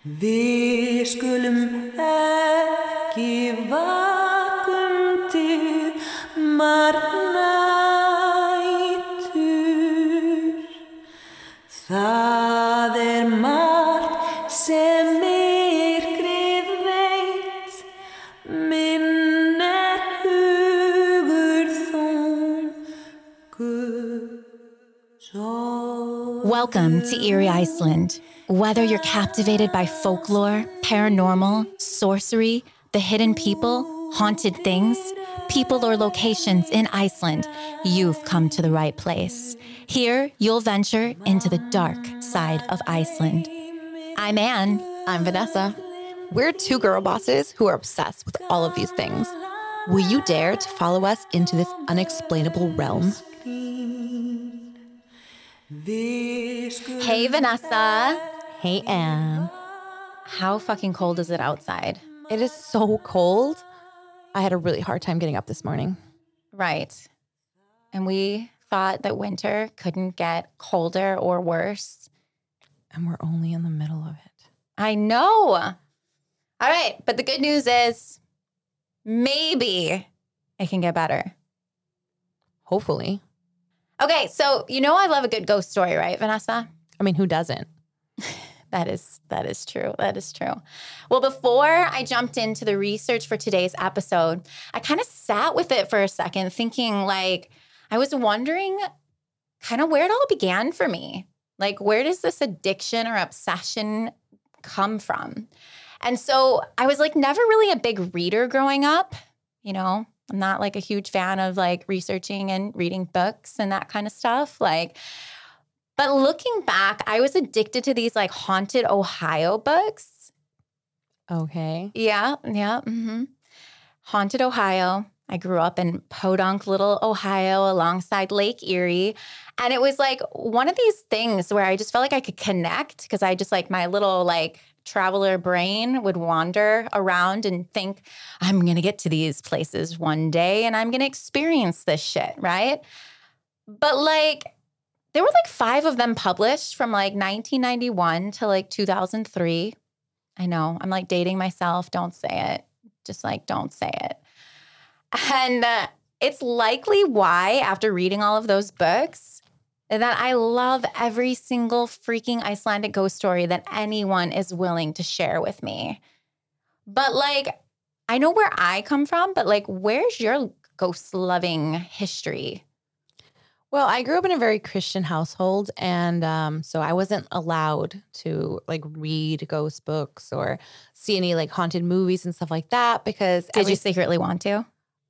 Við skulum ekki vakum dimmar nætur. Það er margt sem myrkrið veit, minn er hugur. Welcome to Eerie, Iceland. Whether you're captivated by folklore, paranormal, sorcery, the hidden people, haunted things, people, or locations in Iceland, you've come to the right place. Here, you'll venture into the dark side of Iceland. I'm Anne. I'm Vanessa. We're two girl bosses who are obsessed with all of these things. Will you dare to follow us into this unexplainable realm? Hey, Vanessa. Hey, Anne. How fucking cold is it outside? It is so cold. I had a really hard time getting up this morning. Right. And we thought that winter couldn't get colder or worse. And we're only in the middle of it. I know. All right. But the good news is maybe it can get better. Hopefully. Okay. So, you know, I love a good ghost story, right, Vanessa? I mean, who doesn't? That is that is true. That is true. Well, before I jumped into the research for today's episode, I kind of sat with it for a second thinking like I was wondering kind of where it all began for me. Like where does this addiction or obsession come from? And so I was like never really a big reader growing up, you know. I'm not like a huge fan of like researching and reading books and that kind of stuff. Like but looking back, I was addicted to these like haunted Ohio books. Okay. Yeah, yeah. Mm-hmm. Haunted Ohio. I grew up in Podunk, Little Ohio, alongside Lake Erie. And it was like one of these things where I just felt like I could connect because I just like my little like traveler brain would wander around and think, I'm going to get to these places one day and I'm going to experience this shit, right? But like, there were like five of them published from like 1991 to like 2003. I know I'm like dating myself. Don't say it. Just like, don't say it. And uh, it's likely why, after reading all of those books, that I love every single freaking Icelandic ghost story that anyone is willing to share with me. But like, I know where I come from, but like, where's your ghost loving history? Well, I grew up in a very Christian household, and um, so I wasn't allowed to like read ghost books or see any like haunted movies and stuff like that because Did every- you secretly want to?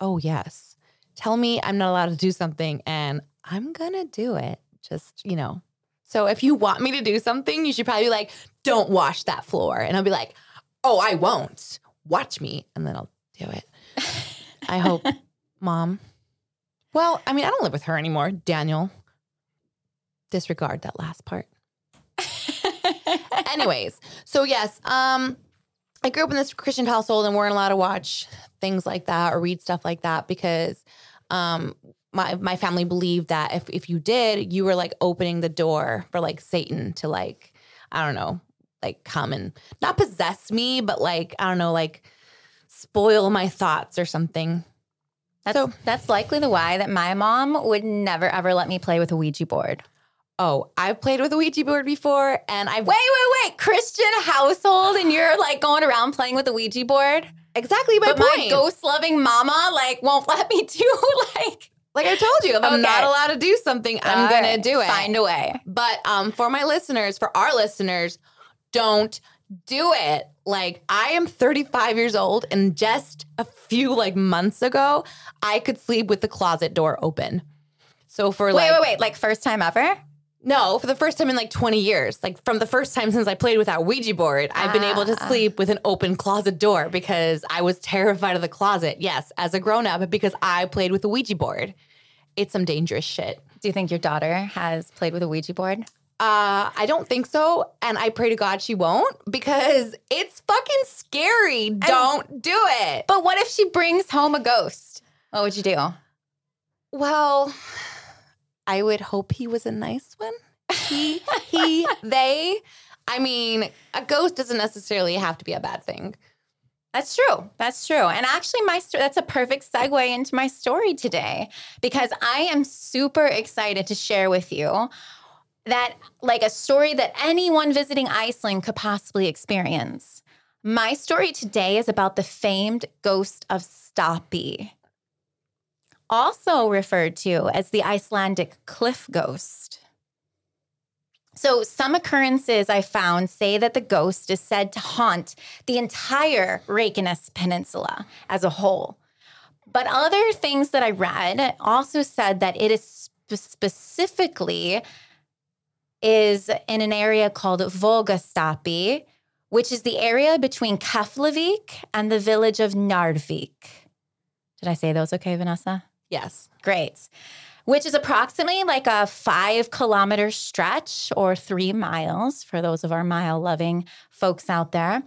Oh, yes. Tell me I'm not allowed to do something and I'm going to do it. Just, you know. So if you want me to do something, you should probably be like, don't wash that floor. And I'll be like, oh, I won't. Watch me. And then I'll do it. I hope, mom. Well, I mean, I don't live with her anymore. Daniel, disregard that last part. Anyways, so yes, um, I grew up in this Christian household and weren't allowed to watch things like that or read stuff like that because um my my family believed that if if you did, you were like opening the door for like Satan to like I don't know, like come and not possess me, but like I don't know, like spoil my thoughts or something. That's, So- that's likely the why that my mom would never ever let me play with a Ouija board. Oh, I've played with a Ouija board before and I've Wait, wait, wait. Christian household and you're like going around playing with a Ouija board? exactly my but my ghost loving mama like won't let me do like like I told you, if I'm not allowed to do something, I'm gonna right, do it. Find a way. But um, for my listeners, for our listeners, don't do it. Like I am 35 years old, and just a few like months ago, I could sleep with the closet door open. So for Wait, like wait, wait. wait, Like first time ever? no, for the first time in like 20 years, like from the first time since I played with that Ouija board, I've been able to Ah. sleep with an open closet door because I was terrified of the closet. Yes, as a grown up, because I played with the Ouija board. It's some dangerous shit. Do you think your daughter has played with a Ouija board? Uh, I don't think so. And I pray to God she won't because it's fucking scary. don't do it. But what if she brings home a ghost? What would you do? Well, I would hope he was a nice one. He, he, they. I mean, a ghost doesn't necessarily have to be a bad thing. That's true. That's true. And actually, my sto- that's a perfect segue into my story today because I am super excited to share with you that, like, a story that anyone visiting Iceland could possibly experience. My story today is about the famed ghost of Stapi, also referred to as the Icelandic cliff ghost. So, some occurrences I found say that the ghost is said to haunt the entire Reykjanes Peninsula as a whole. But other things that I read also said that it is spe- specifically is in an area called Vogastapi, which is the area between Keflavik and the village of Njarðvík. Did I say those okay, Vanessa? Yes. Great. Which is approximately like a five kilometer stretch or three miles for those of our mile loving folks out there.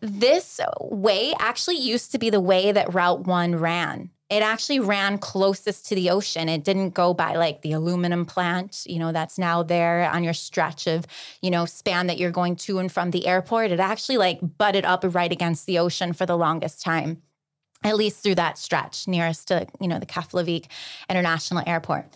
This way actually used to be the way that Route 1 ran. It actually ran closest to the ocean. It didn't go by like the aluminum plant, you know, that's now there on your stretch of, you know, span that you're going to and from the airport. It actually like butted up right against the ocean for the longest time at least through that stretch nearest to you know the Keflavik International Airport.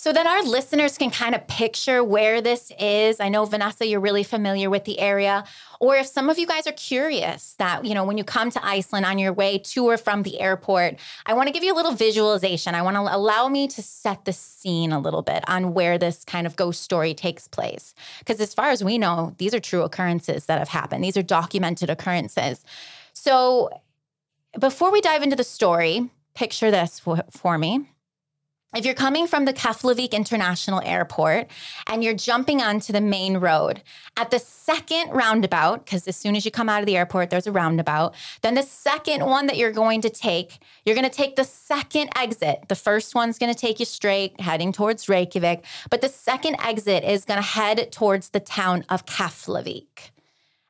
So then our listeners can kind of picture where this is. I know Vanessa, you're really familiar with the area. Or if some of you guys are curious that, you know, when you come to Iceland on your way to or from the airport, I want to give you a little visualization. I want to allow me to set the scene a little bit on where this kind of ghost story takes place. Because as far as we know, these are true occurrences that have happened. These are documented occurrences. So before we dive into the story, picture this for, for me. If you're coming from the Keflavik International Airport and you're jumping onto the main road, at the second roundabout, because as soon as you come out of the airport, there's a roundabout, then the second one that you're going to take, you're going to take the second exit. The first one's going to take you straight, heading towards Reykjavik, but the second exit is going to head towards the town of Keflavik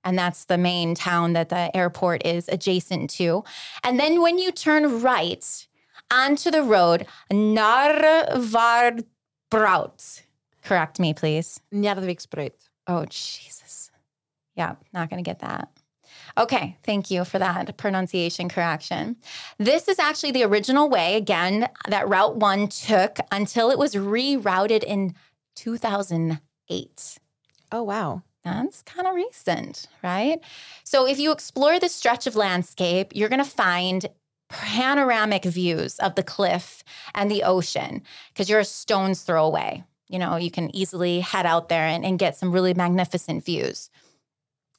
and that's the main town that the airport is adjacent to. And then when you turn right onto the road, Narvarbraut. Correct me, please. Njarðvíksbraut. Oh, Jesus. Yeah, not going to get that. Okay, thank you for that pronunciation correction. This is actually the original way, again, that Route 1 took until it was rerouted in 2008. Oh, wow. That's kind of recent, right? So, if you explore this stretch of landscape, you're going to find panoramic views of the cliff and the ocean because you're a stone's throw away. You know, you can easily head out there and, and get some really magnificent views.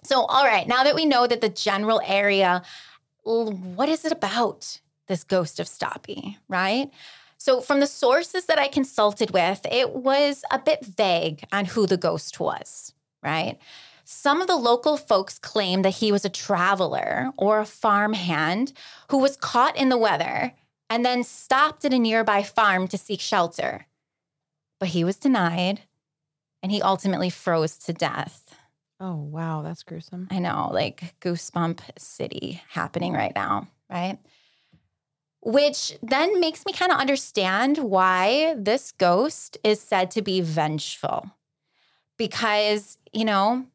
So, all right, now that we know that the general area, what is it about this ghost of Stapi, right? So, from the sources that I consulted with, it was a bit vague on who the ghost was right? Some of the local folks claim that he was a traveler or a farmhand who was caught in the weather and then stopped at a nearby farm to seek shelter. But he was denied and he ultimately froze to death. Oh, wow. That's gruesome. I know, like goosebump city happening right now, right? Which then makes me kind of understand why this ghost is said to be vengeful because, you know,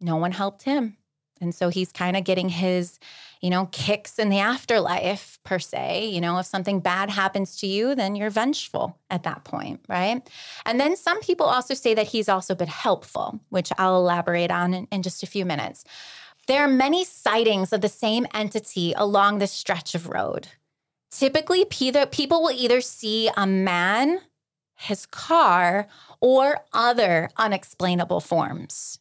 no one helped him. And so he's kind of getting his, you know, kicks in the afterlife, per se. You know, if something bad happens to you, then you're vengeful at that point, right? And then some people also say that he's also been helpful, which I'll elaborate on in, in just a few minutes. There are many sightings of the same entity along this stretch of road. Typically, people will either see a man his car, or other unexplainable forms.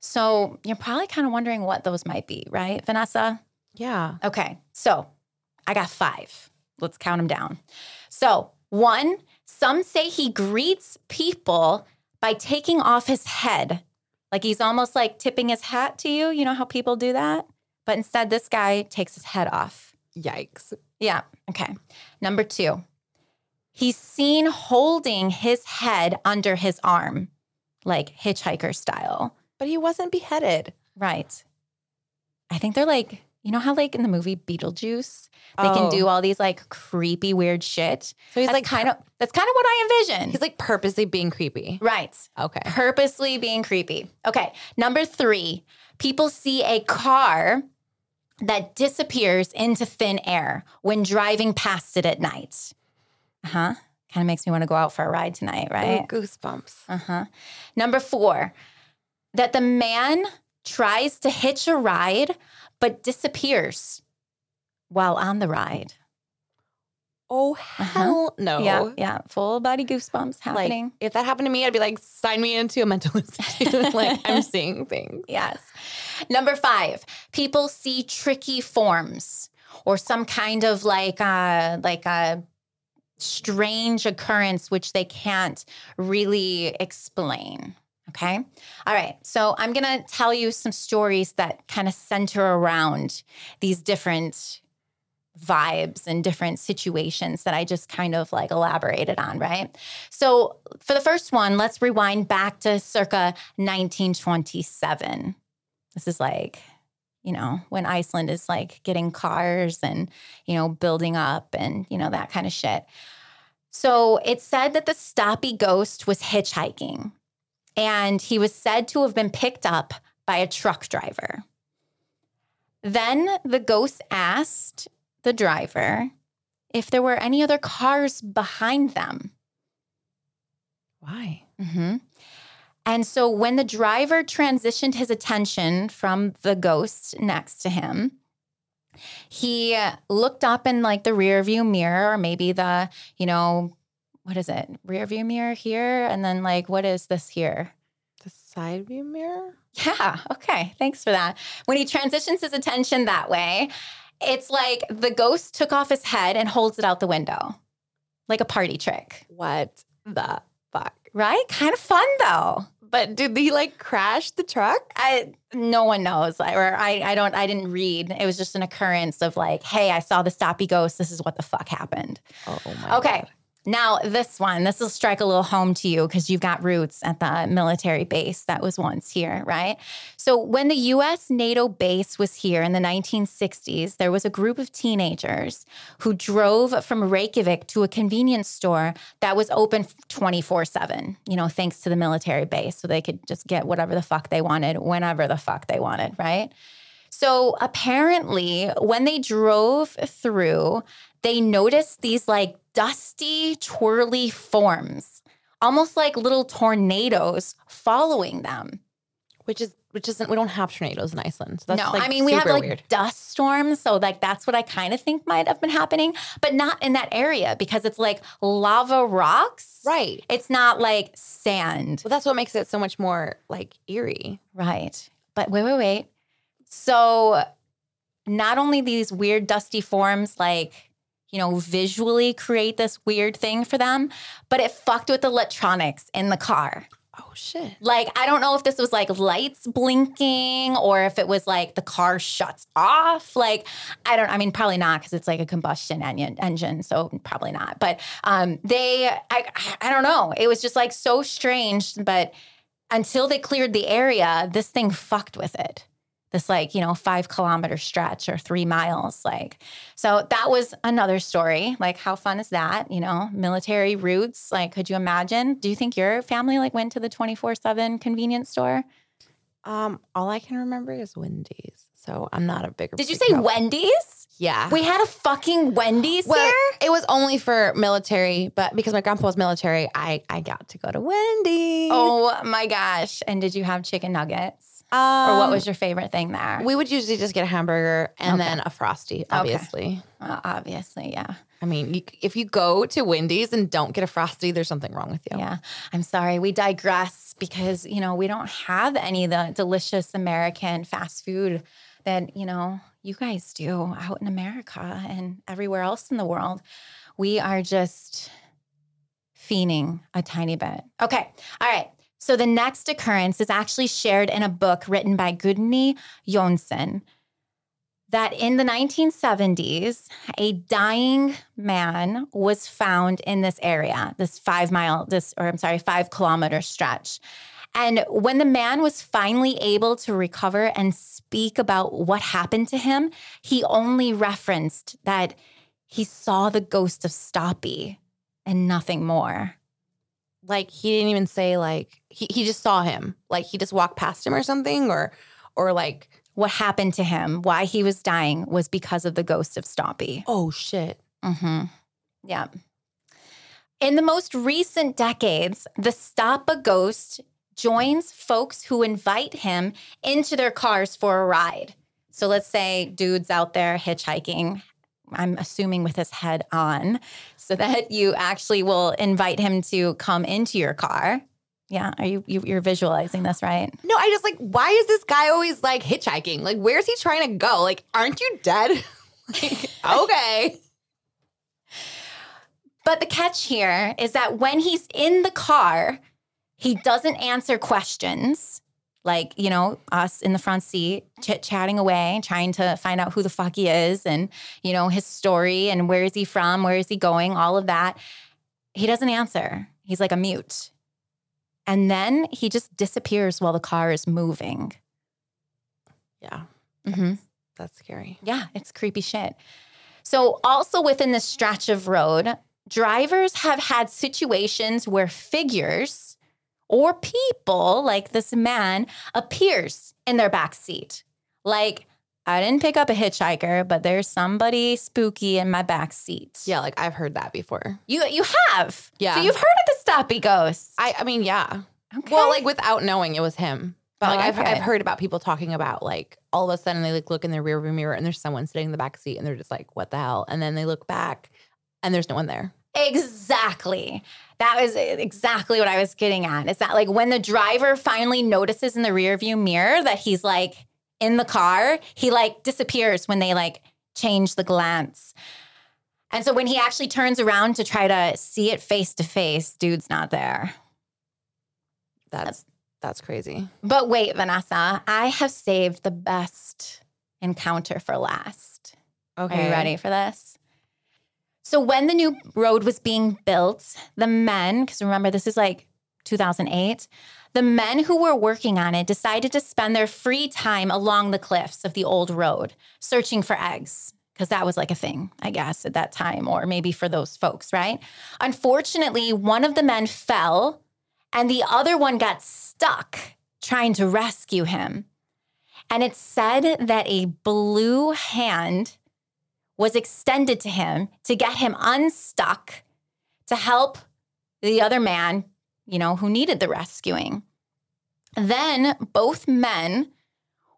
So you're probably kind of wondering what those might be, right, Vanessa? Yeah. Okay, so I got five. Let's count them down. So, one, some say he greets people by taking off his head. Like he's almost like tipping his hat to you. You know how people do that? But instead, this guy takes his head off. Yikes. Yeah. Okay. Number two, He's seen holding his head under his arm, like hitchhiker style. But he wasn't beheaded. Right. I think they're like you know how like in the movie Beetlejuice, they can Oh. do all these like creepy weird shit. So he's That's like kind of that's kind of what I envision. he's like purposely being creepy. right. Okay. Purposely being creepy. Okay. Number three, people see a car that disappears into thin air when driving past it at night. Uh huh. Kind of makes me want to go out for a ride tonight, right? Ooh, goosebumps. Uh huh. Number four, that the man tries to hitch a ride but disappears while on the ride. Oh hell no. Yeah, yeah. Full body goosebumps Like happening. if that happened to me, I'd be like, sign me into a mental institute. like I'm seeing things. Yes. Number five, people see tricky forms or some kind of like a like a strange occurrence which they can't really explain. Okay. All right. So I'm gonna tell you some stories that kind of center around these different vibes and different situations that I just kind of like elaborated on, right? So for the first one, let's rewind back to circa 1927. This is like, you know, when Iceland is like getting cars and, you know, building up and, you know, that kind of shit. So it said that the Stapi ghost was hitchhiking and he was said to have been picked up by a truck driver. Then the ghost asked the driver if there were any other cars behind them. Why? hmm And so when the driver transitioned his attention from the ghost next to him, he looked up in like the rear view mirror or maybe the, you know, what is it? Rear view mirror here and then like what is this here? The side view mirror? Yeah, okay. Thanks for that. When he transitions his attention that way, it's like the ghost took off his head and holds it out the window. Like a party trick, What the? Right? Kind of fun though. But did he like crash the truck? I no one knows, like, or I I don't I didn't read. It was just an occurrence of like, hey, I saw the Stapi ghost. This is what the fuck happened. Oh my Okay. Now this one, this will strike a little home to you because you've got roots at the military base that was once here, right? So when the US NATO base was here in the 1960s, there was a group of teenagers who drove from Reykjavik to a convenience store that was open 24/7, you know, thanks to the military base so they could just get whatever the fuck they wanted whenever the fuck they wanted, right? So apparently, when they drove through, they noticed these like dusty, twirly forms, almost like little tornadoes following them. Which is which isn't we don't have tornadoes in Iceland. So that's no, like I mean, we have like weird. dust storms. So, like, that's what I kind of think might have been happening, but not in that area because it's like lava rocks. Right. It's not like sand. Well, that's what makes it so much more like eerie. Right. But wait, wait, wait. So not only these weird dusty forms like, you know, visually create this weird thing for them, but it fucked with the electronics in the car. Oh shit. Like, I don't know if this was like lights blinking or if it was like the car shuts off. Like, I don't, I mean, probably not because it's like a combustion engine, engine. So probably not. But um, they, I, I don't know. It was just like so strange. But until they cleared the area, this thing fucked with it. This like, you know, five kilometer stretch or three miles. Like, so that was another story. Like, how fun is that? You know, military roots. Like, could you imagine? Do you think your family like went to the 24 7 convenience store? Um, all I can remember is Wendy's. So I'm not a bigger. Did you say. Wendy's? Yeah. We had a fucking Wendy's well, here? it was only for military, but because my grandpa was military, I I got to go to Wendy's. Oh my gosh. And did you have chicken nuggets? Um, Or what was your favorite thing there? We would usually just get a hamburger and Okay. then a frosty. Obviously, Uh, obviously, yeah. I mean, you, if you go to Wendy's and don't get a frosty, there's something wrong with you. Yeah. I'm sorry. We digress because, you know, we don't have any of the delicious American fast food that, you know, you guys do out in America and everywhere else in the world. We are just fiending a tiny bit. Okay. All right. So the next occurrence is actually shared in a book written by Gudni Jonsson that in the 1970s, a dying man was found in this area, this five mile, this, or I'm sorry, five kilometer stretch. And when the man was finally able to recover and speak about what happened to him, he only referenced that he saw the ghost of Stapi and nothing more. Like he didn't even say like he, he just saw him. Like he just walked past him or something or or like What happened to him, why he was dying, was because of the ghost of Stapi. oh shit. Mm-hmm. Yeah. In the most recent decades, the Stapi Ghost joins folks who invite him into their cars for a ride. So let's say dude's out there hitchhiking, I'm assuming with his head on, so that you actually will invite him to come into your car. Yeah, are you, you you're visualizing this, right? No, I just like why is this guy always like hitchhiking? Like where's he trying to go? Like aren't you dead? like, okay. But the catch here is that when he's in the car, he doesn't answer questions like, you know, us in the front seat, chit chatting away, trying to find out who the fuck he is and, you know, his story and where is he from, where is he going, all of that. He doesn't answer. He's like a mute. And then he just disappears while the car is moving. Yeah. mm-hmm. That's scary. Yeah, it's creepy shit. So, also within this stretch of road, drivers have had situations where figures or people like this man appears in their back seat. Like, I didn't pick up a hitchhiker, but there's somebody spooky in my back seat. Yeah, like I've heard that before. You you have. Yeah. So you've heard of the Stapi ghost. I I mean, yeah. Okay. Well, like without knowing it was him. But like I've, I've heard about people talking about like all of a sudden they like look in their rearview mirror and there's someone sitting in the back seat and they're just like, what the hell? And then they look back and there's no one there. Exactly. That was exactly what I was getting at. Is that like when the driver finally notices in the rearview mirror that he's like in the car, he like disappears when they like change the glance. And so when he actually turns around to try to see it face to face, dude's not there. That's that's crazy. But wait, Vanessa, I have saved the best encounter for last. Okay. Are you ready for this? So when the new road was being built, the men, because remember this is like 2008, the men who were working on it decided to spend their free time along the cliffs of the old road searching for eggs. Because that was like a thing, I guess, at that time, or maybe for those folks, right? Unfortunately, one of the men fell and the other one got stuck trying to rescue him. And it said that a blue hand was extended to him to get him unstuck to help the other man, you know, who needed the rescuing. Then both men,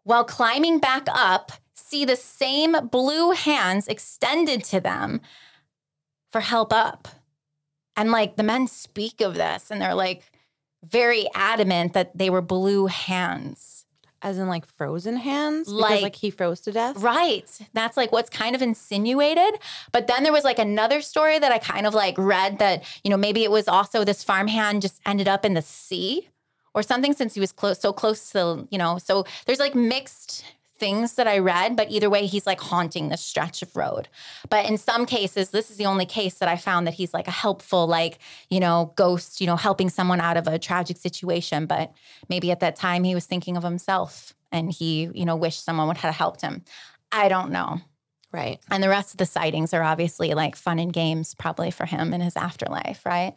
while climbing back up, see the same blue hands extended to them for help up. And like the men speak of this and they're like very adamant that they were blue hands. As in like frozen hands? Because Like- like he froze to death? Right. That's like what's kind of insinuated. But then there was like another story that I kind of like read that, you know, maybe it was also this farmhand just ended up in the sea or something since he was close so close to, you know, so there's like mixed things that I read, but either way, he's like haunting this stretch of road. But in some cases, this is the only case that I found that he's like a helpful, like, you know, ghost, you know, helping someone out of a tragic situation. But maybe at that time he was thinking of himself and he, you know, wished someone would have helped him. I don't know. Right. And the rest of the sightings are obviously like fun and games, probably for him in his afterlife, right?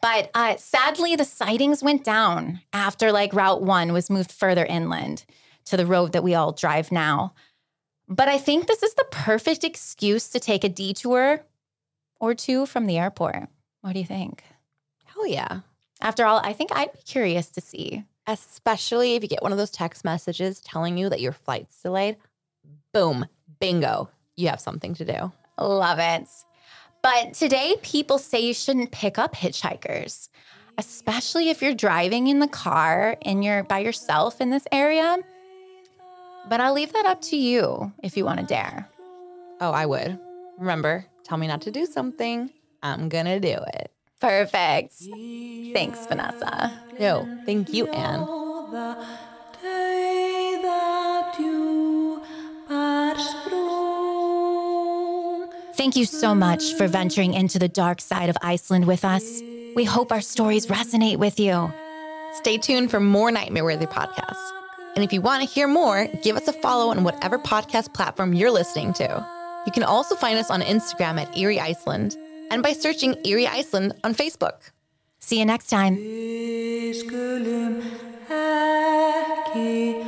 But uh, sadly, the sightings went down after like Route One was moved further inland to the road that we all drive now. But I think this is the perfect excuse to take a detour or two from the airport. What do you think? Hell yeah. After all, I think I'd be curious to see. Especially if you get one of those text messages telling you that your flight's delayed. Boom. Bingo. You have something to do. Love it. But today, people say you shouldn't pick up hitchhikers, especially if you're driving in the car and you're by yourself in this area. But I'll leave that up to you if you want to dare. Oh, I would. Remember, tell me not to do something. I'm gonna do it. Perfect. Thanks, Vanessa. No, thank you, Anne. The day that you. Thank you so much for venturing into the dark side of Iceland with us. We hope our stories resonate with you. Stay Stay tuned for more Nightmare Worthy podcasts. And if you want to hear more, give us a follow on whatever podcast platform you're listening to. You can also find us on Instagram at Eerie Iceland and by searching Eerie Iceland on Facebook. See you next time. Vi skulum ekki